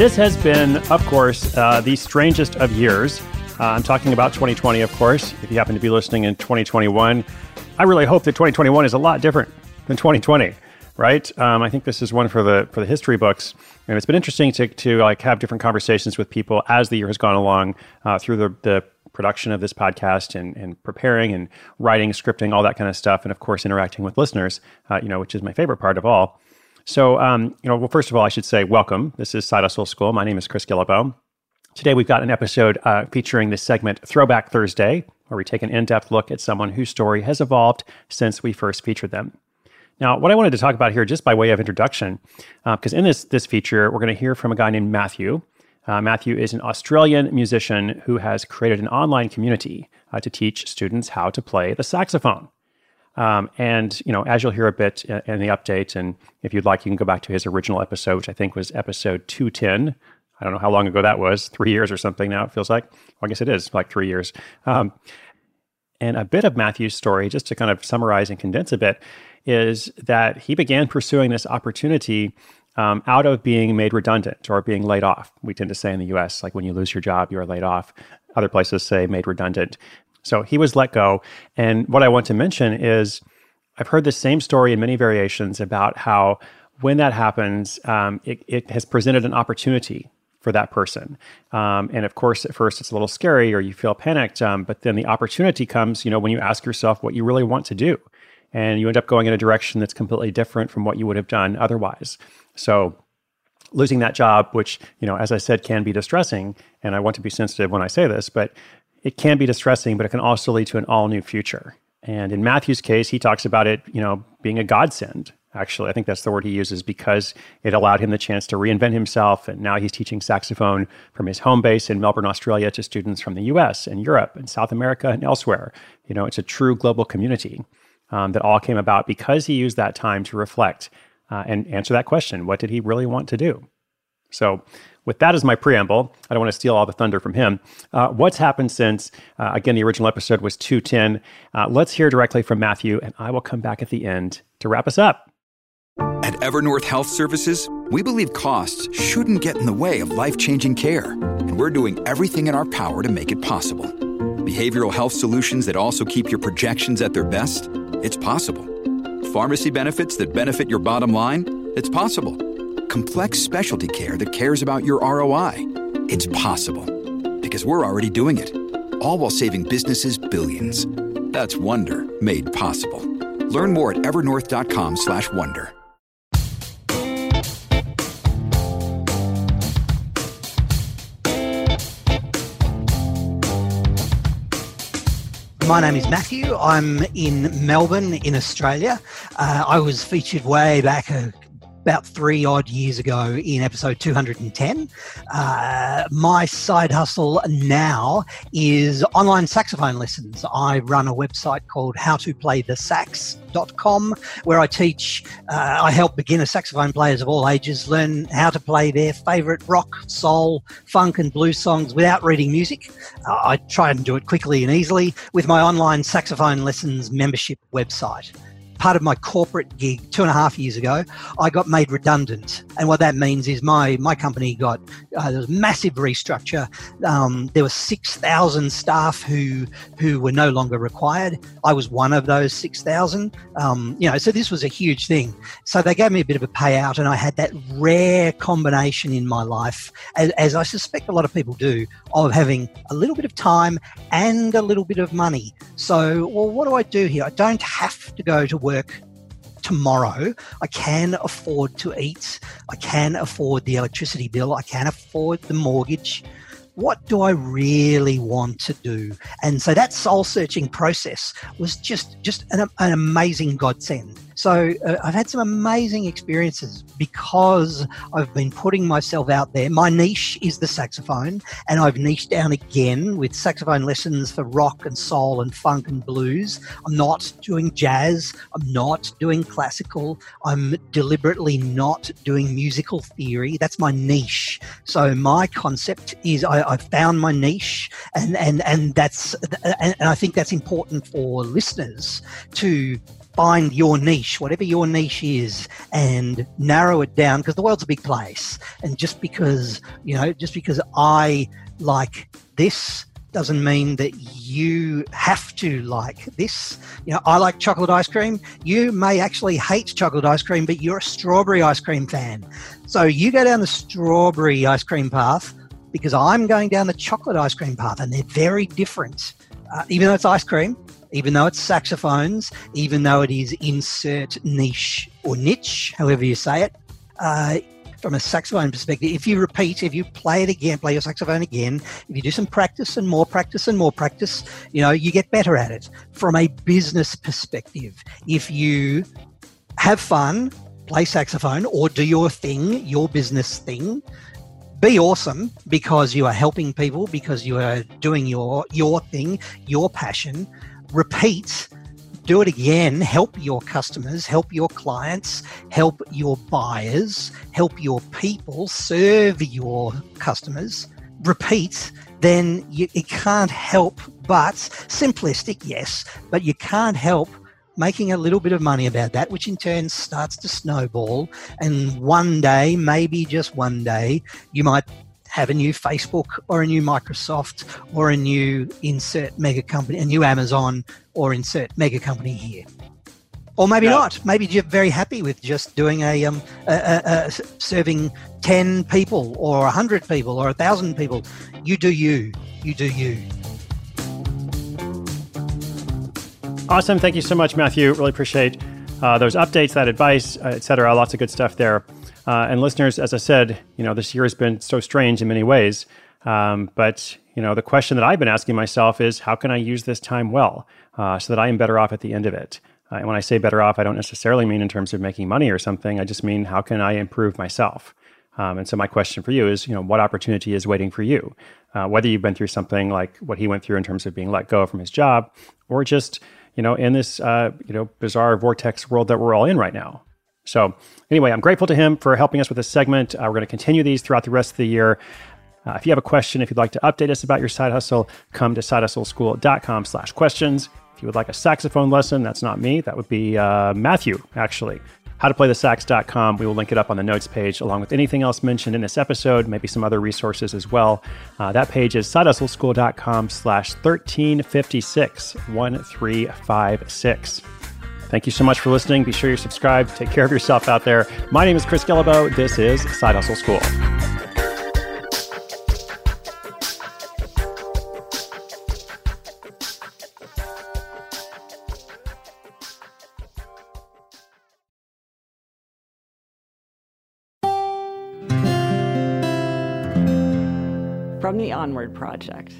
This has been, of course, uh, the strangest of years. Uh, I'm talking about 2020, of course. If you happen to be listening in 2021, I really hope that 2021 is a lot different than 2020, right? Um, I think this is one for the for the history books, and it's been interesting to to like have different conversations with people as the year has gone along uh, through the the production of this podcast and, and preparing and writing, scripting, all that kind of stuff, and of course interacting with listeners, uh, you know, which is my favorite part of all. So, um, you know, well, first of all, I should say welcome. This is Side Hustle School. My name is Chris Guillebeau. Today, we've got an episode uh, featuring the segment Throwback Thursday, where we take an in depth look at someone whose story has evolved since we first featured them. Now, what I wanted to talk about here, just by way of introduction, because uh, in this, this feature, we're going to hear from a guy named Matthew. Uh, Matthew is an Australian musician who has created an online community uh, to teach students how to play the saxophone. Um, and you know, as you'll hear a bit in the update, and if you'd like, you can go back to his original episode, which I think was episode 210. I don't know how long ago that was, three years or something now, it feels like. Well, I guess it is like three years. Um, and a bit of Matthew's story, just to kind of summarize and condense a bit, is that he began pursuing this opportunity um, out of being made redundant or being laid off. We tend to say in the US, like when you lose your job, you are laid off. Other places say made redundant. So he was let go. And what I want to mention is I've heard the same story in many variations about how when that happens, um, it, it, has presented an opportunity for that person. Um, and of course, at first it's a little scary or you feel panicked, um, but then the opportunity comes, you know, when you ask yourself what you really want to do. And you end up going in a direction that's completely different from what you would have done otherwise. So losing that job, which, you know, as I said, can be distressing, and I want to be sensitive when I say this, but it can be distressing, but it can also lead to an all new future. And in Matthew's case, he talks about it, you know, being a godsend. Actually, I think that's the word he uses because it allowed him the chance to reinvent himself. And now he's teaching saxophone from his home base in Melbourne, Australia, to students from the U.S. and Europe and South America and elsewhere. You know, it's a true global community um, that all came about because he used that time to reflect uh, and answer that question: What did he really want to do? So with that as my preamble, I don't want to steal all the thunder from him. Uh, what's happened since, uh, again, the original episode was 210. Uh, let's hear directly from Matthew, and I will come back at the end to wrap us up. At Evernorth Health Services, we believe costs shouldn't get in the way of life changing care, and we're doing everything in our power to make it possible. Behavioral health solutions that also keep your projections at their best? It's possible. Pharmacy benefits that benefit your bottom line? It's possible complex specialty care that cares about your ROI. It's possible because we're already doing it. All while saving businesses billions. That's Wonder made possible. Learn more at evernorth.com/wonder. My name is Matthew. I'm in Melbourne, in Australia. Uh, I was featured way back a about three odd years ago in episode 210. Uh, my side hustle now is online saxophone lessons. I run a website called howtoplaythesax.com where I teach, uh, I help beginner saxophone players of all ages learn how to play their favorite rock, soul, funk, and blues songs without reading music. Uh, I try and do it quickly and easily with my online saxophone lessons membership website part of my corporate gig two and a half years ago, I got made redundant. And what that means is my, my company got, uh, there was massive restructure. Um, there were 6,000 staff who, who were no longer required. I was one of those 6,000. Um, you know, so this was a huge thing. So they gave me a bit of a payout and I had that rare combination in my life, as, as I suspect a lot of people do, of having a little bit of time and a little bit of money. So, well, what do I do here? I don't have to go to work tomorrow. I can afford to eat. I can afford the electricity bill. I can afford the mortgage. What do I really want to do? And so that soul searching process was just just an, an amazing godsend. So uh, I've had some amazing experiences because I've been putting myself out there. My niche is the saxophone, and I've niched down again with saxophone lessons for rock and soul and funk and blues. I'm not doing jazz. I'm not doing classical. I'm deliberately not doing musical theory. That's my niche. So my concept is I, I found my niche, and and and that's and, and I think that's important for listeners to find your niche, whatever your niche is, and narrow it down because the world's a big place. And just because, you know, just because I like this doesn't mean that you have to like this. You know, I like chocolate ice cream. You may actually hate chocolate ice cream, but you're a strawberry ice cream fan. So you go down the strawberry ice cream path because I'm going down the chocolate ice cream path, and they're very different. Uh, even though it's ice cream, even though it's saxophones, even though it is insert niche or niche, however you say it, uh, from a saxophone perspective, if you repeat, if you play it again, play your saxophone again, if you do some practice and more practice and more practice, you know, you get better at it. From a business perspective, if you have fun, play saxophone, or do your thing, your business thing, be awesome because you are helping people, because you are doing your your thing, your passion, repeat do it again help your customers help your clients help your buyers help your people serve your customers. Repeat then you, it can't help but simplistic yes but you can't help making a little bit of money about that which in turn starts to snowball. And one day maybe just one day you might have a new Facebook or a new Microsoft or a new insert mega company, a new Amazon or insert mega company here. Or maybe no. not. Maybe you're very happy with just doing a, um, a, a, a serving 10 people or 100 people or 1,000 people. You do you. You do you. Awesome. Thank you so much, Matthew. Really appreciate uh, those updates, that advice, uh, etc. Lots of good stuff there. Uh, and listeners, as I said, you know, this year has been so strange in many ways. Um, but you know, the question that I've been asking myself is, how can I use this time well uh, so that I am better off at the end of it? Uh, and when I say better off, I don't necessarily mean in terms of making money or something. I just mean how can I improve myself? Um, and so my question for you is, you know, what opportunity is waiting for you? Uh, whether you've been through something like what he went through in terms of being let go from his job, or just you know in this uh, you know bizarre vortex world that we're all in right now. So, anyway, I'm grateful to him for helping us with this segment. Uh, we're going to continue these throughout the rest of the year. Uh, if you have a question, if you'd like to update us about your side hustle, come to sidehustleschool.com slash questions. If you would like a saxophone lesson, that's not me. That would be uh, Matthew, actually. Howtoplaythesax.com. We will link it up on the notes page along with anything else mentioned in this episode, maybe some other resources as well. Uh, that page is sidehustleschool.com slash 1356, 1356. Thank you so much for listening. Be sure you're subscribed. Take care of yourself out there. My name is Chris Guillebeau. This is Side Hustle School. From the Onward Project.